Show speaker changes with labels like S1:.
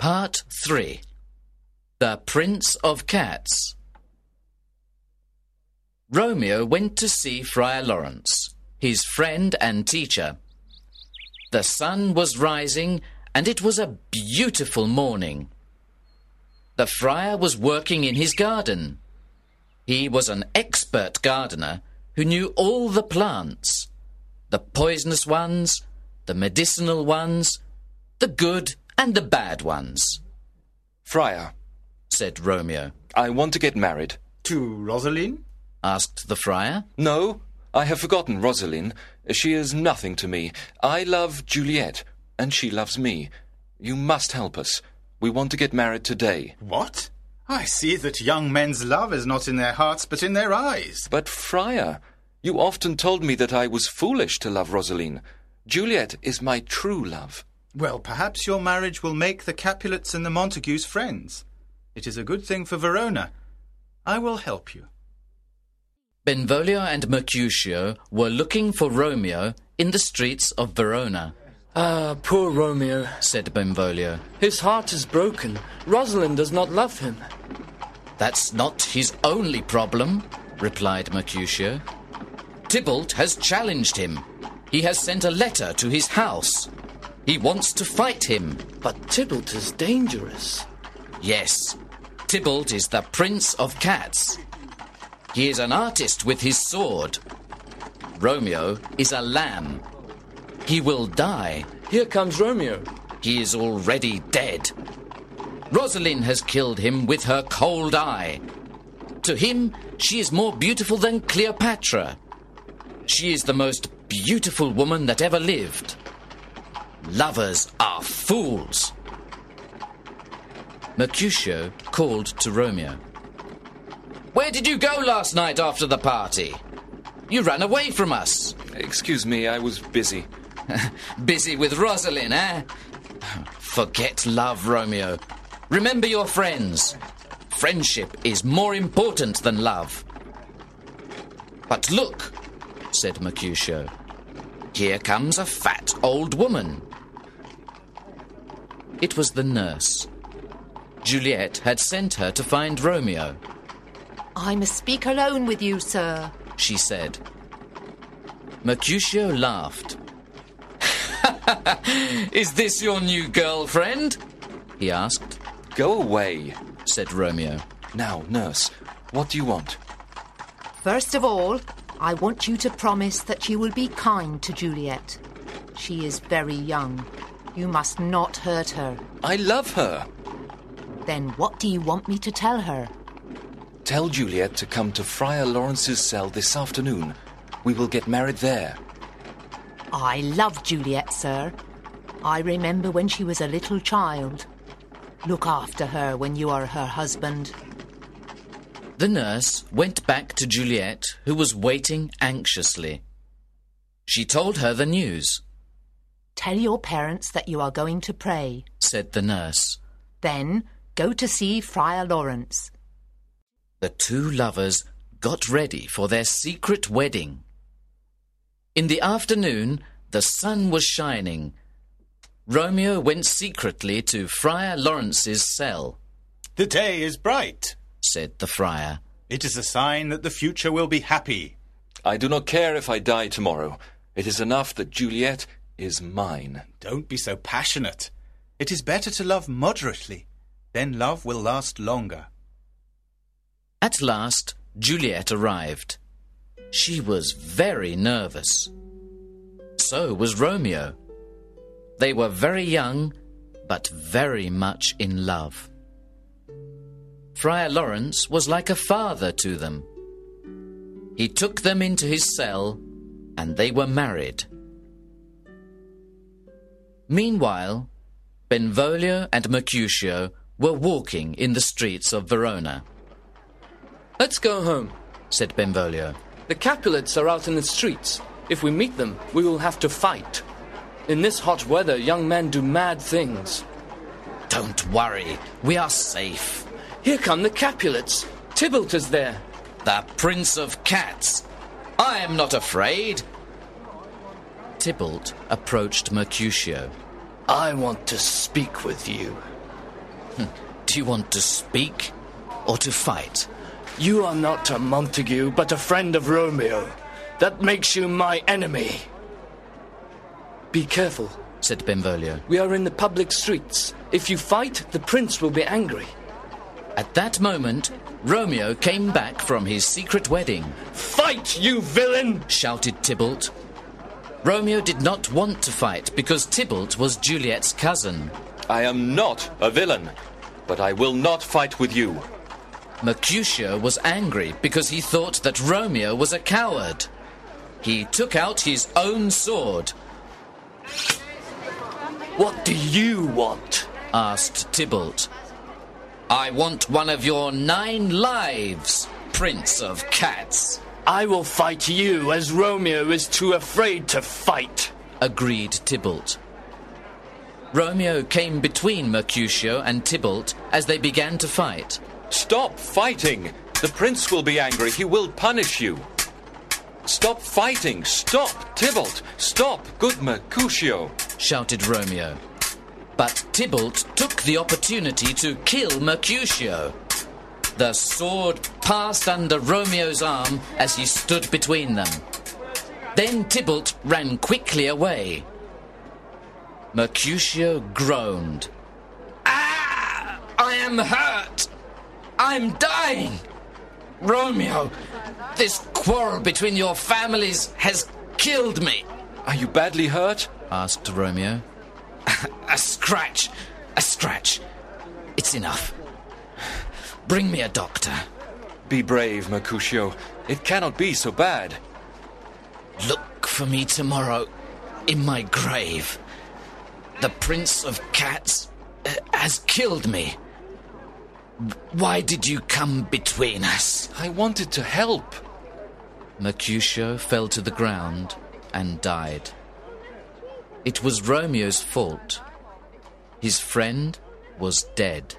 S1: Part 3 The Prince of Cats Romeo went to see Friar Lawrence, his friend and teacher. The sun was rising and it was a beautiful morning. The friar was working in his garden. He was an expert gardener who knew all the plants the poisonous ones, the medicinal ones, the good and the bad ones.
S2: Friar,
S1: said Romeo.
S2: I want to get married.
S3: To Rosaline?
S1: asked the friar.
S2: No, I have forgotten Rosaline. She is nothing to me. I love Juliet, and she loves me. You must help us. We want to get married today.
S3: What? I see that young men's love is not in their hearts but in their eyes.
S2: But, Friar, you often told me that I was foolish to love Rosaline. Juliet is my true love.
S3: Well, perhaps your marriage will make the Capulets and the Montagues friends. It is a good thing for Verona. I will help you.
S1: Benvolio and Mercutio were looking for Romeo in the streets of Verona.
S4: Ah, poor Romeo,
S1: said Benvolio.
S4: His heart is broken. Rosaline does not love him.
S1: That's not his only problem, replied Mercutio. Tybalt has challenged him. He has sent a letter to his house. He wants to fight him.
S4: But Tybalt is dangerous.
S1: Yes, Tybalt is the Prince of Cats. He is an artist with his sword. Romeo is a lamb. He will die.
S4: Here comes Romeo.
S1: He is already dead. Rosaline has killed him with her cold eye. To him, she is more beautiful than Cleopatra. She is the most beautiful woman that ever lived. Lovers are fools. Mercutio called to Romeo. Where did you go last night after the party? You ran away from us.
S2: Excuse me, I was busy.
S1: busy with Rosaline, eh? Forget love, Romeo. Remember your friends. Friendship is more important than love. But look, said Mercutio. Here comes a fat old woman. It was the nurse. Juliet had sent her to find Romeo.
S5: I must speak alone with you, sir,
S1: she said. Mercutio laughed. Is this your new girlfriend? he asked.
S2: Go away,
S1: said Romeo.
S2: Now, nurse, what do you want?
S5: First of all, I want you to promise that you will be kind to Juliet. She is very young. You must not hurt her.
S2: I love her.
S5: Then what do you want me to tell her?
S2: Tell Juliet to come to Friar Lawrence's cell this afternoon. We will get married there.
S5: I love Juliet, sir. I remember when she was a little child. Look after her when you are her husband.
S1: The nurse went back to Juliet, who was waiting anxiously. She told her the news.
S5: Tell your parents that you are going to pray,
S1: said the nurse.
S5: Then go to see Friar Lawrence.
S1: The two lovers got ready for their secret wedding. In the afternoon, the sun was shining. Romeo went secretly to Friar Lawrence's cell.
S3: The day is bright,
S1: said the friar.
S3: It is a sign that the future will be happy.
S2: I do not care if I die tomorrow. It is enough that Juliet is mine.
S3: Don't be so passionate. It is better to love moderately. Then love will last longer.
S1: At last, Juliet arrived. She was very nervous. So was Romeo. They were very young, but very much in love. Friar Lawrence was like a father to them. He took them into his cell, and they were married. Meanwhile, Benvolio and Mercutio were walking in the streets of Verona.
S4: Let's go home,
S1: said Benvolio.
S4: The Capulets are out in the streets. If we meet them, we will have to fight. In this hot weather, young men do mad things.
S1: Don't worry, we are safe.
S4: Here come the Capulets. Tybalt is there.
S1: The Prince of Cats. I am not afraid. Tybalt approached Mercutio.
S6: I want to speak with you. Hmm.
S1: Do you want to speak or to fight?
S4: You are not a Montague, but a friend of Romeo. That makes you my enemy. Be careful,
S1: said Benvolio.
S4: We are in the public streets. If you fight, the prince will be angry.
S1: At that moment, Romeo came back from his secret wedding.
S4: Fight, you villain!
S1: shouted Tybalt. Romeo did not want to fight because Tybalt was Juliet's cousin.
S2: I am not a villain, but I will not fight with you.
S1: Mercutio was angry because he thought that Romeo was a coward. He took out his own sword.
S4: What do you want?
S1: asked Tybalt. I want one of your nine lives, Prince of Cats.
S4: I will fight you as Romeo is too afraid to fight,
S1: agreed Tybalt. Romeo came between Mercutio and Tybalt as they began to fight.
S2: Stop fighting! The prince will be angry. He will punish you. Stop fighting! Stop, Tybalt! Stop, good Mercutio!
S1: shouted Romeo. But Tybalt took the opportunity to kill Mercutio. The sword passed under Romeo's arm as he stood between them. Then Tybalt ran quickly away. Mercutio groaned. Ah! I am hurt! I'm dying! Romeo, this quarrel between your families has killed me.
S2: Are you badly hurt?
S1: asked Romeo. a scratch, a scratch. It's enough. Bring me a doctor.
S2: Be brave, Mercutio. It cannot be so bad.
S1: Look for me tomorrow in my grave. The Prince of Cats uh, has killed me. Why did you come between us?
S2: I wanted to help.
S1: Mercutio fell to the ground and died. It was Romeo's fault. His friend was dead.